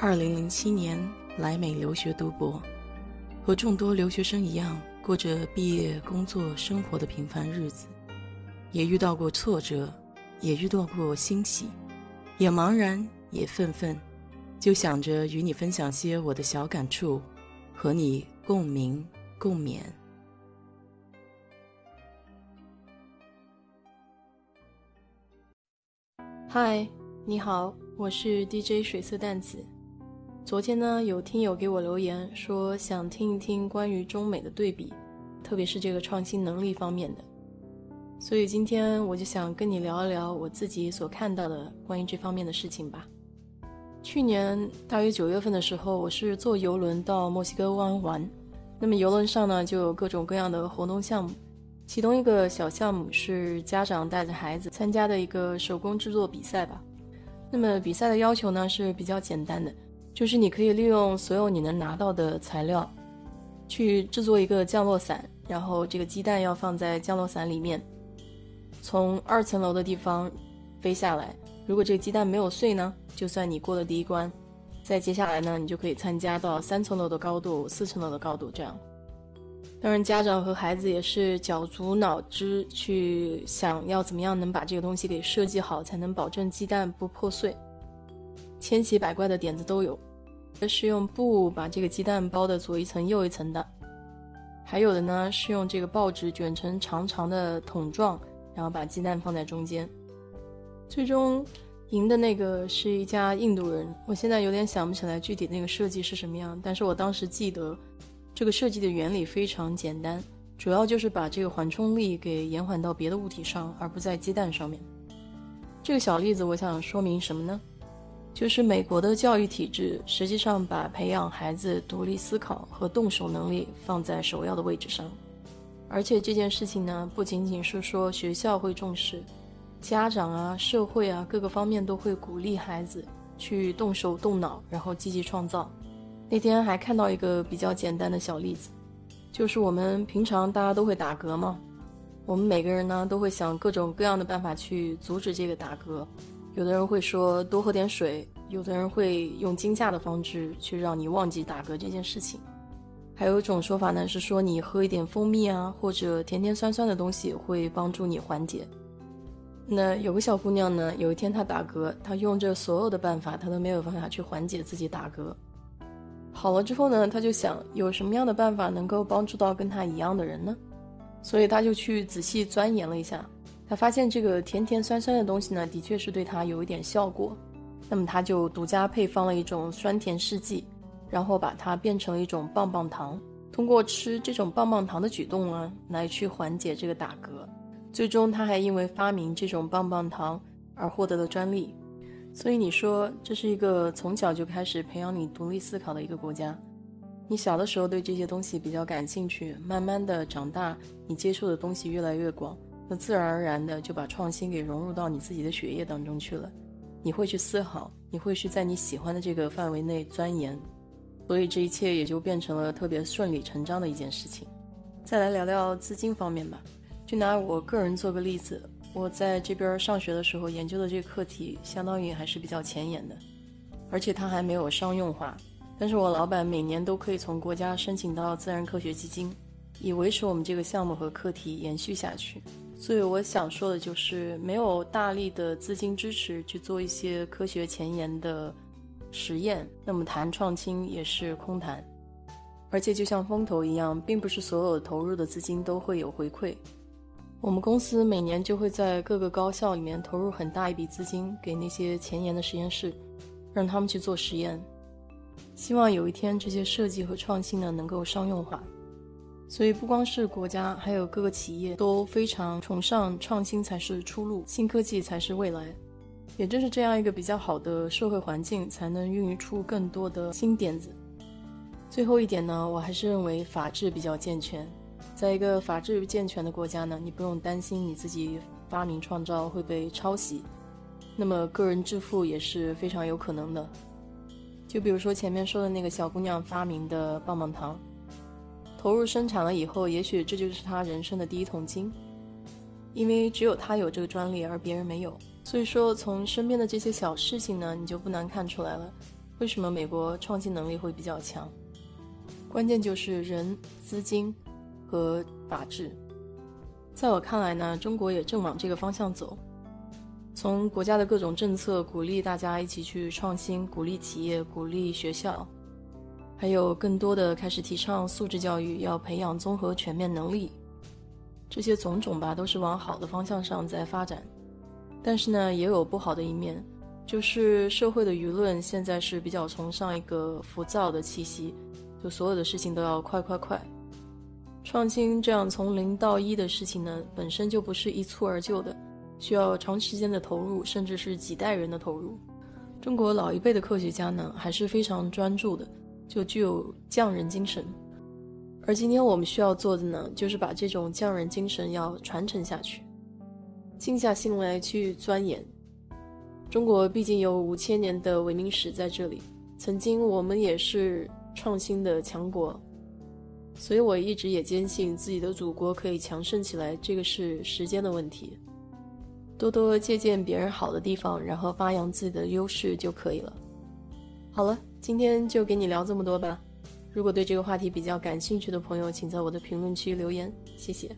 二零零七年来美留学读博，和众多留学生一样，过着毕业、工作、生活的平凡日子，也遇到过挫折，也遇到过欣喜，也茫然，也愤愤，就想着与你分享些我的小感触，和你共鸣共勉。嗨，你好，我是 DJ 水色淡子。昨天呢，有听友给我留言说想听一听关于中美的对比，特别是这个创新能力方面的。所以今天我就想跟你聊一聊我自己所看到的关于这方面的事情吧。去年大约九月份的时候，我是坐游轮到墨西哥湾玩，那么游轮上呢就有各种各样的活动项目。其中一个小项目是家长带着孩子参加的一个手工制作比赛吧。那么比赛的要求呢是比较简单的，就是你可以利用所有你能拿到的材料，去制作一个降落伞，然后这个鸡蛋要放在降落伞里面，从二层楼的地方飞下来。如果这个鸡蛋没有碎呢，就算你过了第一关。再接下来呢，你就可以参加到三层楼的高度、四层楼的高度这样。当然，家长和孩子也是绞足脑汁去想要怎么样能把这个东西给设计好，才能保证鸡蛋不破碎。千奇百怪的点子都有，是用布把这个鸡蛋包的左一层右一层的，还有的呢是用这个报纸卷成长长的桶状，然后把鸡蛋放在中间。最终赢的那个是一家印度人，我现在有点想不起来具体那个设计是什么样，但是我当时记得。这个设计的原理非常简单，主要就是把这个缓冲力给延缓到别的物体上，而不在鸡蛋上面。这个小例子我想说明什么呢？就是美国的教育体制实际上把培养孩子独立思考和动手能力放在首要的位置上，而且这件事情呢，不仅仅是说学校会重视，家长啊、社会啊各个方面都会鼓励孩子去动手动脑，然后积极创造。那天还看到一个比较简单的小例子，就是我们平常大家都会打嗝嘛，我们每个人呢都会想各种各样的办法去阻止这个打嗝。有的人会说多喝点水，有的人会用惊吓的方式去让你忘记打嗝这件事情。还有一种说法呢是说你喝一点蜂蜜啊，或者甜甜酸酸的东西会帮助你缓解。那有个小姑娘呢，有一天她打嗝，她用这所有的办法，她都没有办法去缓解自己打嗝。好了之后呢，他就想有什么样的办法能够帮助到跟她一样的人呢？所以他就去仔细钻研了一下，他发现这个甜甜酸酸的东西呢，的确是对他有一点效果。那么他就独家配方了一种酸甜试剂，然后把它变成了一种棒棒糖，通过吃这种棒棒糖的举动啊，来去缓解这个打嗝。最终他还因为发明这种棒棒糖而获得了专利。所以你说这是一个从小就开始培养你独立思考的一个国家，你小的时候对这些东西比较感兴趣，慢慢的长大，你接触的东西越来越广，那自然而然的就把创新给融入到你自己的血液当中去了。你会去思考，你会去在你喜欢的这个范围内钻研，所以这一切也就变成了特别顺理成章的一件事情。再来聊聊资金方面吧，就拿我个人做个例子。我在这边上学的时候研究的这个课题，相当于还是比较前沿的，而且它还没有商用化。但是我老板每年都可以从国家申请到自然科学基金，以维持我们这个项目和课题延续下去。所以我想说的就是，没有大力的资金支持去做一些科学前沿的实验，那么谈创新也是空谈。而且就像风投一样，并不是所有投入的资金都会有回馈。我们公司每年就会在各个高校里面投入很大一笔资金，给那些前沿的实验室，让他们去做实验，希望有一天这些设计和创新呢能够商用化。所以不光是国家，还有各个企业都非常崇尚创新才是出路，新科技才是未来。也正是这样一个比较好的社会环境，才能孕育出更多的新点子。最后一点呢，我还是认为法治比较健全。在一个法治健全的国家呢，你不用担心你自己发明创造会被抄袭，那么个人致富也是非常有可能的。就比如说前面说的那个小姑娘发明的棒棒糖，投入生产了以后，也许这就是他人生的第一桶金，因为只有他有这个专利，而别人没有。所以说，从身边的这些小事情呢，你就不难看出来了，为什么美国创新能力会比较强？关键就是人、资金和法治。在我看来呢，中国也正往这个方向走。从国家的各种政策鼓励大家一起去创新，鼓励企业，鼓励学校，还有更多的开始提倡素质教育，要培养综合全面能力，这些种种吧，都是往好的方向上在发展。但是呢，也有不好的一面，就是社会的舆论现在是比较崇尚一个浮躁的气息，就所有的事情都要快快快。创新这样从零到一的事情呢，本身就不是一蹴而就的。需要长时间的投入，甚至是几代人的投入。中国老一辈的科学家呢，还是非常专注的，就具有匠人精神。而今天我们需要做的呢，就是把这种匠人精神要传承下去，静下心来去钻研。中国毕竟有五千年的文明史在这里，曾经我们也是创新的强国，所以我一直也坚信自己的祖国可以强盛起来，这个是时间的问题。多多借鉴别人好的地方，然后发扬自己的优势就可以了。好了，今天就给你聊这么多吧。如果对这个话题比较感兴趣的朋友，请在我的评论区留言，谢谢。